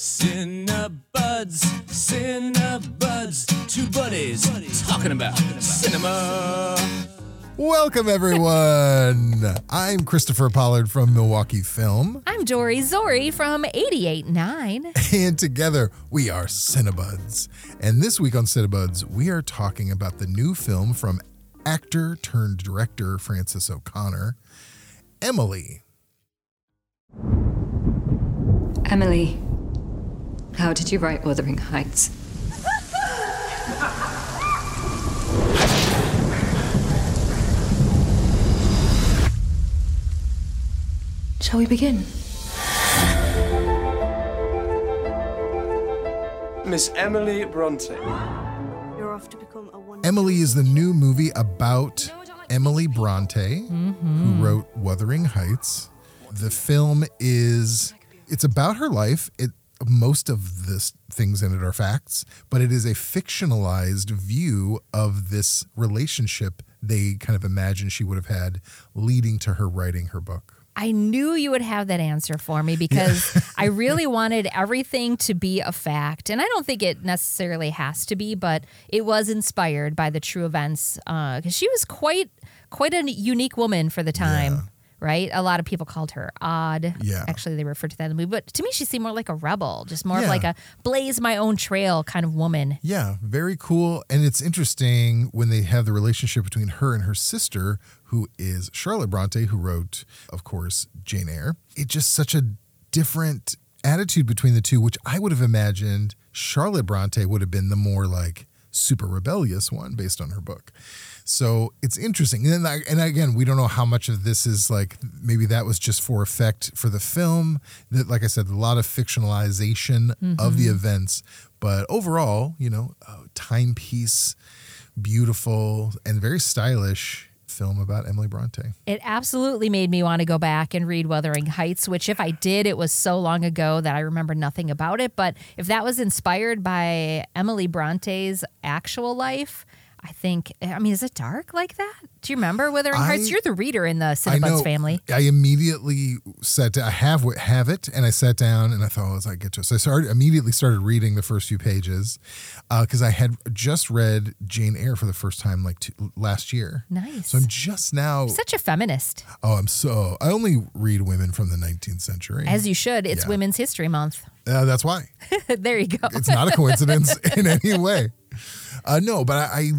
Cinebuds, Cinebuds, two buddies talking about cinema. Welcome, everyone. I'm Christopher Pollard from Milwaukee Film, I'm Dori Zori from 88.9. and together we are Cinebuds. And this week on Cinebuds, we are talking about the new film from actor turned director Frances O'Connor, Emily. Emily, how did you write Wuthering Heights? Shall we begin? Miss Emily Bronte. You're off to become a one. Emily is the new movie about Emily Bronte, mm-hmm. who wrote Wuthering Heights. The film is it's about her life. It most of the things in it are facts, but it is a fictionalized view of this relationship they kind of imagine she would have had leading to her writing her book. I knew you would have that answer for me because I really wanted everything to be a fact. And I don't think it necessarily has to be, but it was inspired by the true events uh, because she was quite quite a unique woman for the time. Right, a lot of people called her odd. Yeah. actually, they referred to that in the movie. But to me, she seemed more like a rebel, just more Yeah. of like a blaze my own trail kind of woman. Yeah, very cool. And it's interesting when they have the relationship between her and her sister, who is Charlotte Bronte, who wrote, of course, Jane Eyre. It's just such a different attitude between the two, which I would have imagined Charlotte Bronte would have been the more like super rebellious one based on her book. So it's interesting. And, then, I- and again, we don't know how much of this is like maybe that was just for effect for the film. That, like I said, a lot of fictionalization of the mm-hmm. events. But overall, you know, a timepiece, beautiful, and very stylish film about Emily Bronte. It absolutely made me want to go back and read Wuthering Heights, which if I did, it was so long ago that I remember nothing about it. But if that was inspired by Emily Bronte's actual life, I think, I mean, is it dark like that? Do you remember Wuthering I- Heights? You're the reader in the Cinebuds family. I immediately sat down. I have have it, and I sat down and I thought, oh, as I get to it, so I started immediately started reading the first few pages because I had just read Jane Eyre for the first time like two, last year. Nice. So I'm just now. Such a feminist, Oh, I'm so. I only read women from the 19th century. as you should. It's Yeah. Women's History Month. uh, that's why. there you go. It's not a coincidence in any way. Uh, no, but I, I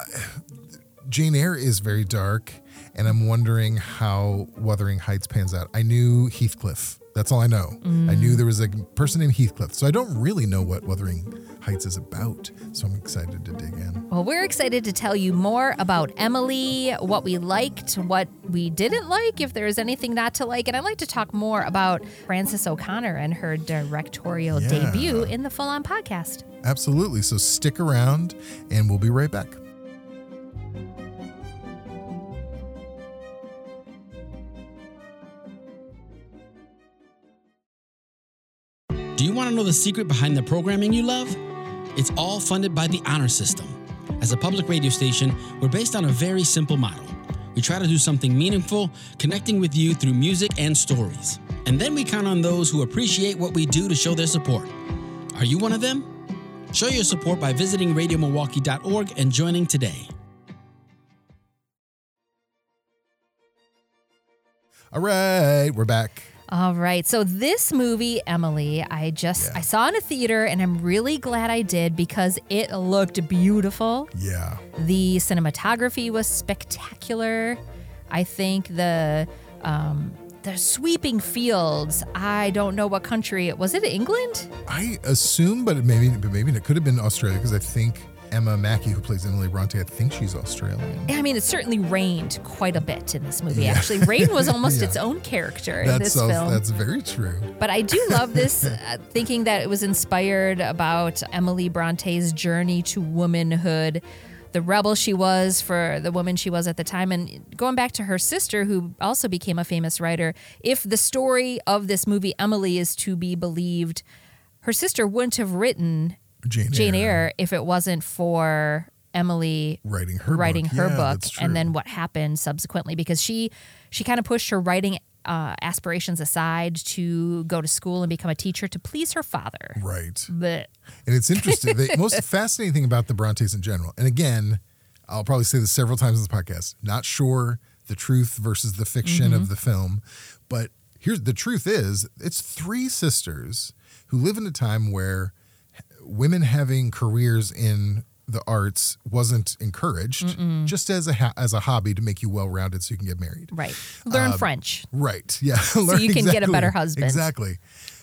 Jane Eyre is very dark, and I'm wondering how Wuthering Heights pans out. I knew Heathcliff. That's all I know. I knew there was a person named Heathcliff, so I don't really know what Wuthering Heights is about. So I'm excited to dig in. Well, we're excited to tell you more about Emily, what we liked, what we didn't like, if there is anything not to like. And I'd like to talk more about Frances O'Connor and her directorial Yeah. debut in the Full On podcast. Absolutely. So stick around, and we'll be right back. Do you want to know the secret behind the programming you love? It's all funded by the Honor System. As a public radio station, we're based on a very simple model. We try to do something meaningful, connecting with you through music and stories. And then we count on those who appreciate what we do to show their support. Are you one of them? Show your support by visiting radiomilwaukee.org and joining today. All right, we're back. All right. So this movie, Emily, I just Yeah. I saw in a theater and I'm really glad I did because it looked beautiful. Yeah. The cinematography was spectacular. I think the um, the sweeping fields. I don't know what country it was. It England? I assume, but maybe, but maybe it could have been Australia because I think Emma Mackey, who plays Emily Bronte, I think she's Australian. I mean, it certainly rained quite a bit in this movie. Actually, rain was almost Yeah. its own character in That's this so- film. that's very true. But I do love this, uh, thinking that it was inspired about Emily Bronte's journey to womanhood, the rebel she was for the woman she was at the time, and going back to her sister, who also became a famous writer. If the story of this movie, Emily, is to be believed, her sister wouldn't have written Jane, Jane Eyre Eyre if it wasn't for Emily writing her writing book. her Yeah, book and then what happened subsequently because she she kind of pushed her writing uh, aspirations aside to go to school and become a teacher to please her father. Right. But And it's interesting. the most fascinating thing about the Brontes in general, and again, I'll probably say this several times in this podcast, not sure the truth versus the fiction of the film, but here's the truth is it's three sisters who live in a time where women having careers in the arts wasn't encouraged just as a ha- as a hobby to make you well-rounded so you can get married. right, learn Um, French. Right. Yeah. So you can get a better husband. Exactly.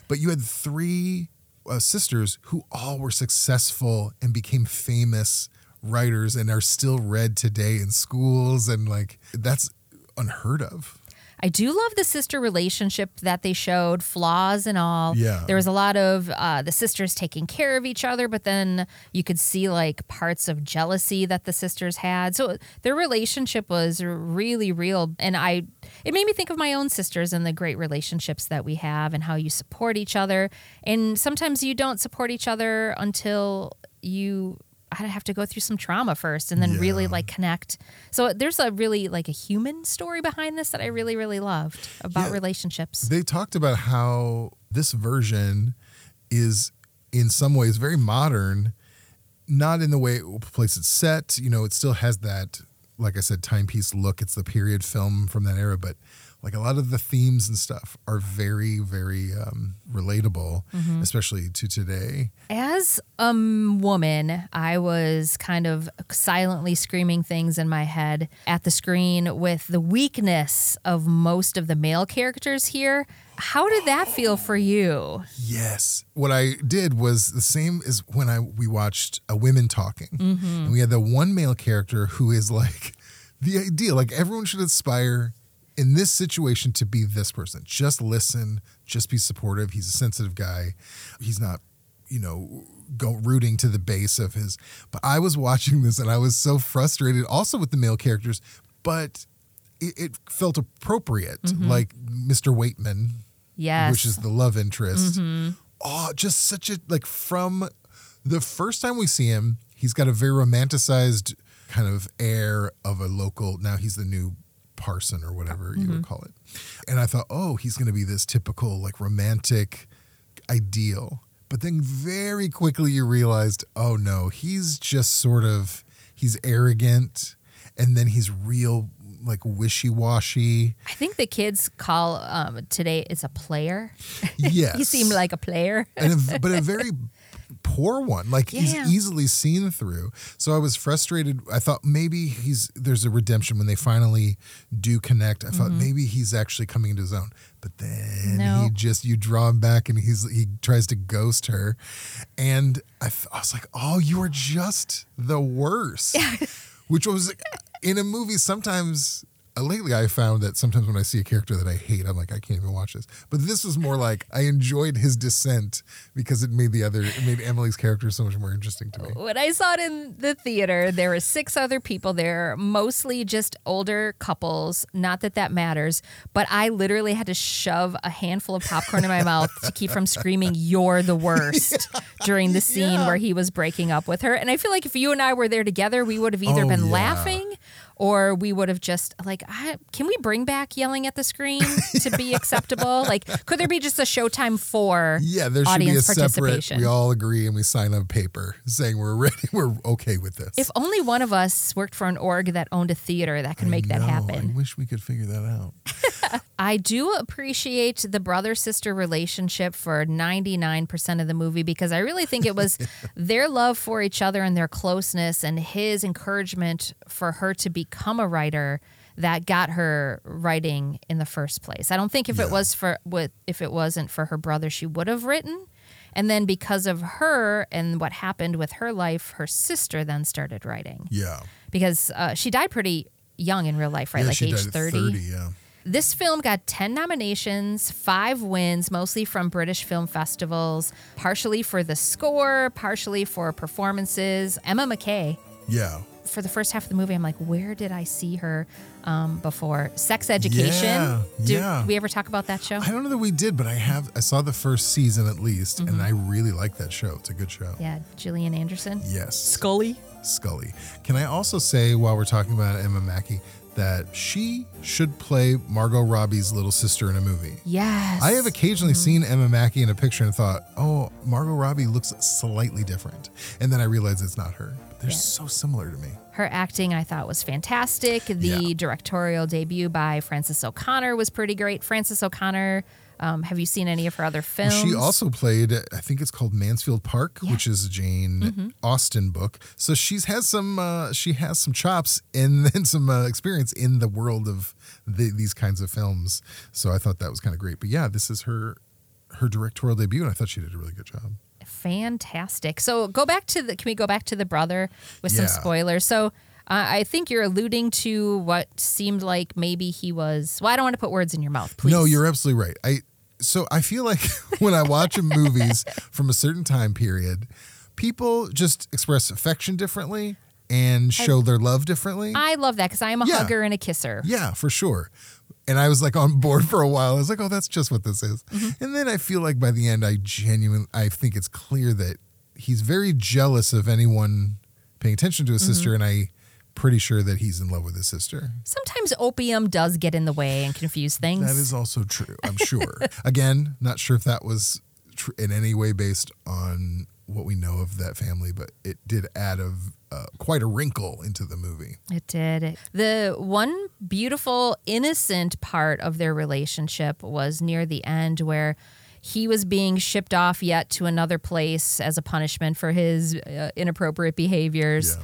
But you had three uh, sisters who all were successful and became famous writers and are still read today in schools and like that's unheard of. I do love the sister relationship that they showed, flaws and all. Yeah. There was a lot of uh, the sisters taking care of each other, but then you could see like parts of jealousy that the sisters had. So their relationship was really real. And I, it made me think of my own sisters and the great relationships that we have and how you support each other. And sometimes you don't support each other until you I have to go through some trauma first and then really like connect. So there's a really like a human story behind this that I really really loved about Yeah. relationships. They talked about how this version is in some ways very modern, not in the way it place it's set. You know, it still has that, like I said, timepiece look. It's the period film from that era, but like a lot of the themes and stuff are very, very um, relatable, especially to today. As a woman, I was kind of silently screaming things in my head at the screen with the weakness of most of the male characters here. How did that feel for you? Yes. What I did was the same as when I we watched a women talking. And we had the one male character who is like the ideal. Like everyone should aspire in this situation to be this person. Just listen, just be supportive. He's a sensitive guy. He's not, you know, go rooting to the base of his. But I was watching this and I was so frustrated also with the male characters, but it, it felt appropriate. Mm-hmm. Like Mr. Weightman, Yes. which is the love interest. Oh, just such a like from the first time we see him, he's got a very romanticized kind of air of a local. Now he's the new parson or whatever you would call it. And I thought, oh, he's going to be this typical like romantic ideal. But then very quickly you realized, oh no, he's just sort of he's arrogant and then he's real like wishy-washy. I think the kids call um, today it's a player. Yes. he seemed like a player. and a, but a very poor one. Like Yeah. he's easily seen through. So I was frustrated. I thought maybe he's there's a redemption when they finally do connect. I thought maybe he's actually coming into his own. But then Mm-hmm. No. he just you draw him back and he's he tries to ghost her, and I, th- I was like, oh, you are just the worst. Which was in a movie sometimes. Uh, Lately, I found that sometimes when I see a character that I hate, I'm like, I can't even watch this. But this was more like I enjoyed his descent because it made the other, it made Emily's character so much more interesting to me. When I saw it in the theater, there were six other people there, mostly just older couples. Not that that matters, but I literally had to shove a handful of popcorn in my mouth to keep from screaming, You're the worst during the scene Yeah. where he was breaking up with her. And I feel like if you and I were there together, we would have either Oh, been yeah. laughing or we would have just like, I, can we bring back yelling at the screen to be acceptable? Like, could there be just a Showtime for Yeah, there should be a audience separate. participation? We all agree and we sign a paper saying we're ready. We're okay with this. If only one of us worked for an org that owned a theater that could make that happen. I wish we could figure that out. I do appreciate the brother sister relationship for 99% of the movie because I really think it was their love for each other and their closeness and his encouragement for her to become a writer that got her writing in the first place. I don't think if it was for with if it wasn't for her brother she would have written. And then because of her and what happened with her life, her sister then started writing Yeah. because uh, she died pretty young in real life, right? yeah, like age 30. 30. Yeah. This film got 10 nominations, five wins, mostly from British film festivals, partially for the score, partially for performances. Emma Mackey, Yeah. For the first half of the movie, I'm like, where did I see her? um, before. Sex Education. Yeah, Did yeah. we ever talk about that show? I don't know that we did, but I have. I saw the first season at least, and I really like that show. It's a good show. Mm-hmm. Yeah, Gillian Anderson. Yes. Scully. Scully. Can I also say, while we're talking about Emma Mackey, that she should play Margot Robbie's little sister in a movie? Yes. I have occasionally mm-hmm. seen Emma Mackey in a picture and thought, oh, Margot Robbie looks slightly different. And then I realized it's not her. They're Yeah. so similar to me. Her acting, I thought, was fantastic. The Yeah. directorial debut by Frances O'Connor was pretty great. Frances O'Connor, um, have you seen any of her other films? She also played, I think it's called Mansfield Park, Yeah. which is a Jane Mm-hmm. Austen book. So she's has some, uh, she has some chops and then some uh, experience in the world of the, these kinds of films. So I thought that was kind of great. But yeah, this is her her directorial debut, and I thought she did a really good job. fantastic. So go back to the. Can we go back to the brother with some spoilers? So. Uh, I think you're alluding to what seemed like maybe he was. Well, I don't want to put words in your mouth, please. No, you're absolutely right. I so I feel like when I watch movies from a certain time period, people just express affection differently and show their love differently. I love that because I am a Yeah. hugger and a kisser. Yeah, for sure. And I was like on board for a while. I was like, oh, that's just what this is. Mm-hmm. And then I feel like by the end, I genuinely, I think it's clear that he's very jealous of anyone paying attention to his Mm-hmm. sister. And I pretty sure that he's in love with his sister. Sometimes opium does get in the way and confuse things. That is also true, I'm sure. Again, not sure if that was tr- in any way based on what we know of that family, but it did add a, uh, quite a wrinkle into the movie. It did. The one beautiful, innocent part of their relationship was near the end where he was being shipped off yet to another place as a punishment for his uh, inappropriate behaviors. Yeah.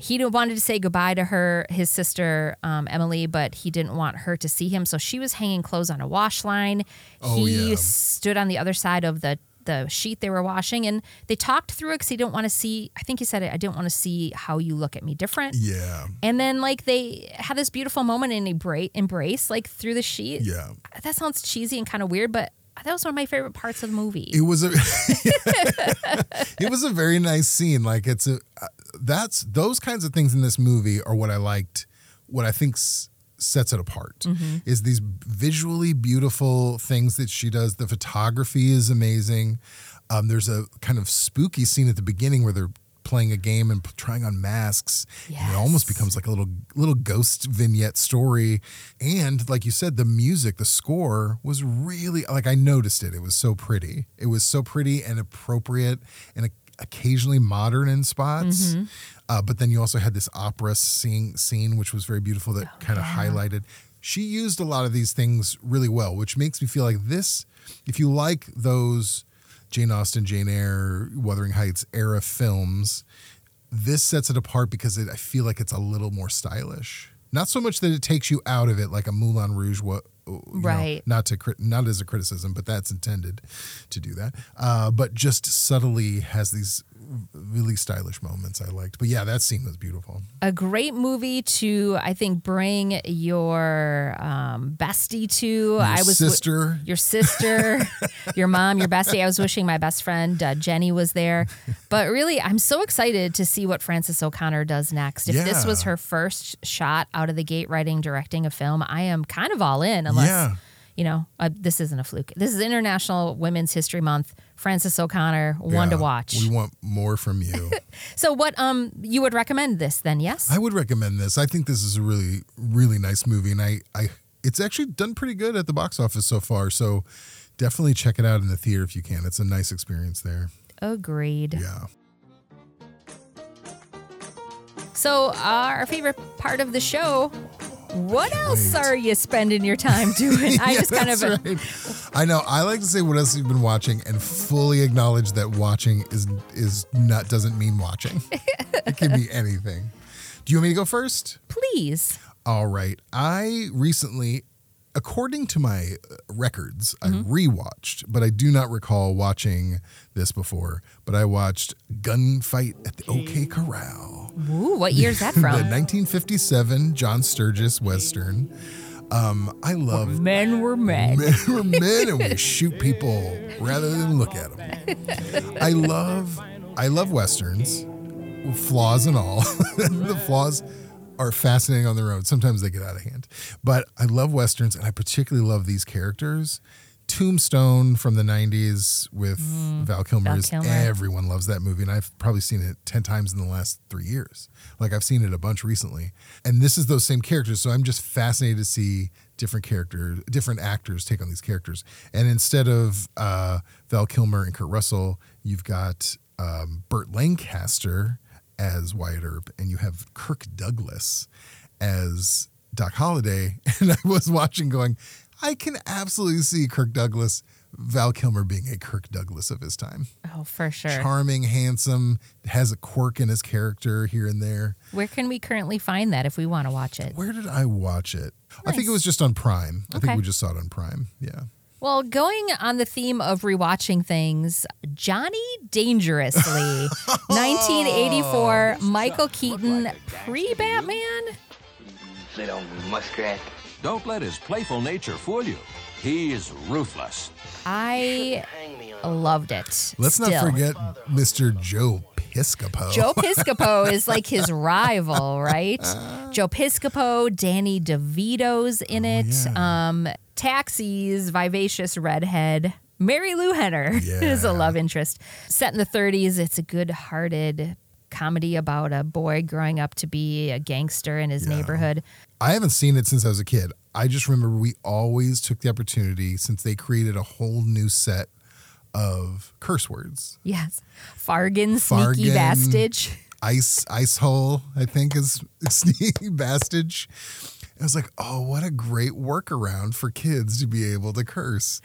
He wanted to say goodbye to her, his sister um, Emily, but he didn't want her to see him. So she was hanging clothes on a wash line. Oh, he yeah. stood on the other side of the the sheet they were washing, and they talked through it because he didn't want to see. I think he said it. I didn't want to see how you look at me different. Yeah. And then like they had this beautiful moment in embrace, embrace like through the sheet. Yeah. That sounds cheesy and kind of weird, but that was one of my favorite parts of the movie. It was a it was a very nice scene. Like it's a uh, that's those kinds of things in this movie are what I liked. What I think s- sets it apart is these visually beautiful things that she does. The photography is amazing. Um, there's a kind of spooky scene at the beginning where they're playing a game and trying on masks. And it almost becomes like a little little ghost vignette story. And like you said, the music, the score was really like I noticed it. It was so pretty. It was so pretty and appropriate and occasionally modern in spots. Uh, but then you also had this opera scene, scene which was very beautiful that kind of highlighted. She used a lot of these things really well, which makes me feel like this. If you like those Jane Austen, Jane Eyre, Wuthering Heights era films, this sets it apart because it, I feel like it's a little more stylish. Not so much that it takes you out of it like a Moulin Rouge, what Right. not to not as a criticism, but that's intended to do that. Uh, but just subtly has these really stylish moments I liked. But yeah, that scene was beautiful. a great movie to I think bring your um, bestie to. I was sister. your sister, your mom, your bestie. I was wishing my best friend uh, Jenny was there, but really, I'm so excited to see what Frances O'Connor does next. If this was her first shot out of the gate writing, directing a film, I am kind of all in. Unless Yeah. you know, uh, this isn't a fluke. This is International Women's History Month. Frances O'Connor, one to watch. We want more from you. so, what um you would recommend this then? Yes. I would recommend this. I think this is a really, really nice movie, and I, I, it's actually done pretty good at the box office so far. So definitely check it out in the theater if you can. It's a nice experience there. Agreed. Yeah. So, our favorite part of the show. What else wait. are you spending your time doing? I Yeah, just kind of uh, right. I know. I like to say what else you've been watching, and fully acknowledge that watching is is not doesn't mean watching. it can be anything. Do you want me to go first? please. All right. I recently, according to my uh, records, I rewatched, but I do not recall watching this before. But I watched Gunfight at the OK Corral, Ooh, what year's that from? the 1957 John Sturges Western. Um, I love Men were men. men we're men and we shoot people rather than look at them. I love I love westerns, flaws and all. the flaws are fascinating on their own. Sometimes they get out of hand. But I love westerns and I particularly love these characters. Tombstone from the 90s with Val Kilmer Mm. Val is Kilmer. everyone loves that movie and I've probably seen it 10 times in the last 3 years. Like I've seen it a bunch recently. And this is those same characters so I'm just fascinated to see different characters, different actors take on these characters. And instead of uh, Val Kilmer and Kurt Russell, you've got um, Burt Lancaster as Wyatt Earp, and you have Kirk Douglas as Doc Holliday. And I was watching, going, I can absolutely see Kirk Douglas, Val Kilmer being a Kirk Douglas of his time. Oh, for sure. Charming, handsome, has a quirk in his character here and there. Where can we currently find that if we want to watch it? Where did I watch it? I think it was just on Prime. I think we just saw it on Prime. Yeah. Well, going on the theme of rewatching things, Johnny Dangerously, 1984, Michael Keaton, pre Batman. Little muskrat. Don't let his playful nature fool you. He is ruthless. I loved it. Let's Still. not forget Mr. Joe Piscopo. Joe Piscopo is like his rival, right? Joe Piscopo, Danny DeVito's in it. Oh, yeah. Um, Taxi's vivacious redhead. Marilu Henner is a love interest. Set in the 30s, it's a good-hearted comedy about a boy growing up to be a gangster in his neighborhood. I haven't seen it since I was a kid. I just remember we always took the opportunity since they created a whole new set of curse words. Yes. Fargin, sneaky Fargin. bastage. Ice ice hole, I think is sneaky bastage. I was like, oh, what a great workaround for kids to be able to curse.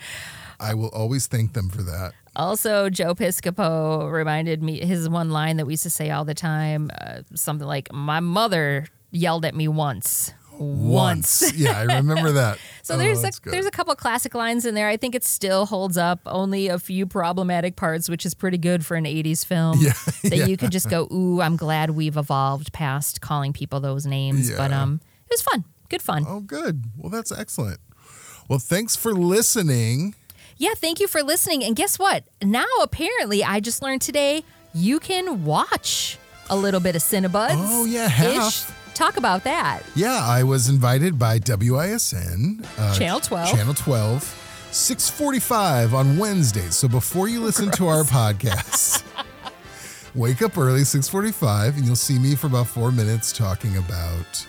I will always thank them for that. Also, Joe Piscopo reminded me his one line that we used to say all the time, uh, something like, "My mother yelled at me once." Once. yeah, I remember that. So Oh, there's a good. there's a couple classic lines in there. I think it still holds up. Only a few problematic parts, which is pretty good for an '80s film. Yeah, that you could just go, "Ooh, I'm glad we've evolved past calling people those names." But um, it was fun, good fun. Oh, good. Well, that's excellent. Well, thanks for listening. Yeah, thank you for listening. And guess what? Now, apparently, I just learned today you can watch a little bit of Cinebuds. Oh, yeah, half. Ish. Talk about that. Yeah, I was invited by WISN, uh, Channel 12. Channel 12, 645 on Wednesdays. So before you listen to our podcast, wake up early, 645, and you'll see me for about four minutes talking about,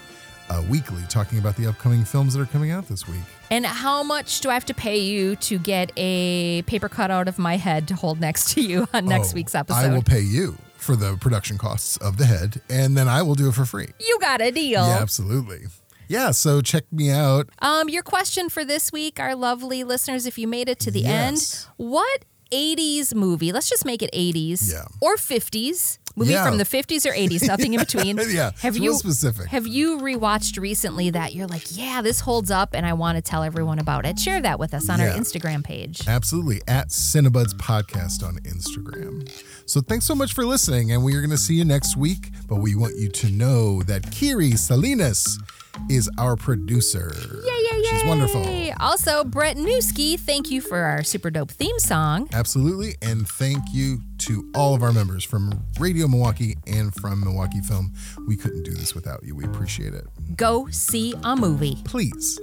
uh, weekly, talking about the upcoming films that are coming out this week. And how much do I have to pay you to get a paper cutout of my head to hold next to you on next Oh, week's episode? I will pay you for the production costs of the head, and then I will do it for free. you got a deal. Yeah, absolutely. Yeah, so check me out. Um, your question for this week, our lovely listeners, if you made it to the Yes. end, what 80s movie, let's just make it 80s Yeah. or 50s, movie Yeah. from the 50s or 80s, nothing in between. Yeah, Have you specific. Have you rewatched recently that you're like, yeah, this holds up and I want to tell everyone about it? Share that with us on our Instagram page. Absolutely. At Cinebuds Podcast on Instagram. So thanks so much for listening, and we are going to see you next week. But we want you to know that Kiri Salinas is our producer. Yay, yay, She's wonderful. Also, Brett Newski, thank you for our super dope theme song. Absolutely. And thank you to all of our members from Radio Milwaukee and from Milwaukee Film. We couldn't do this without you. We appreciate it. Go see a movie. Please.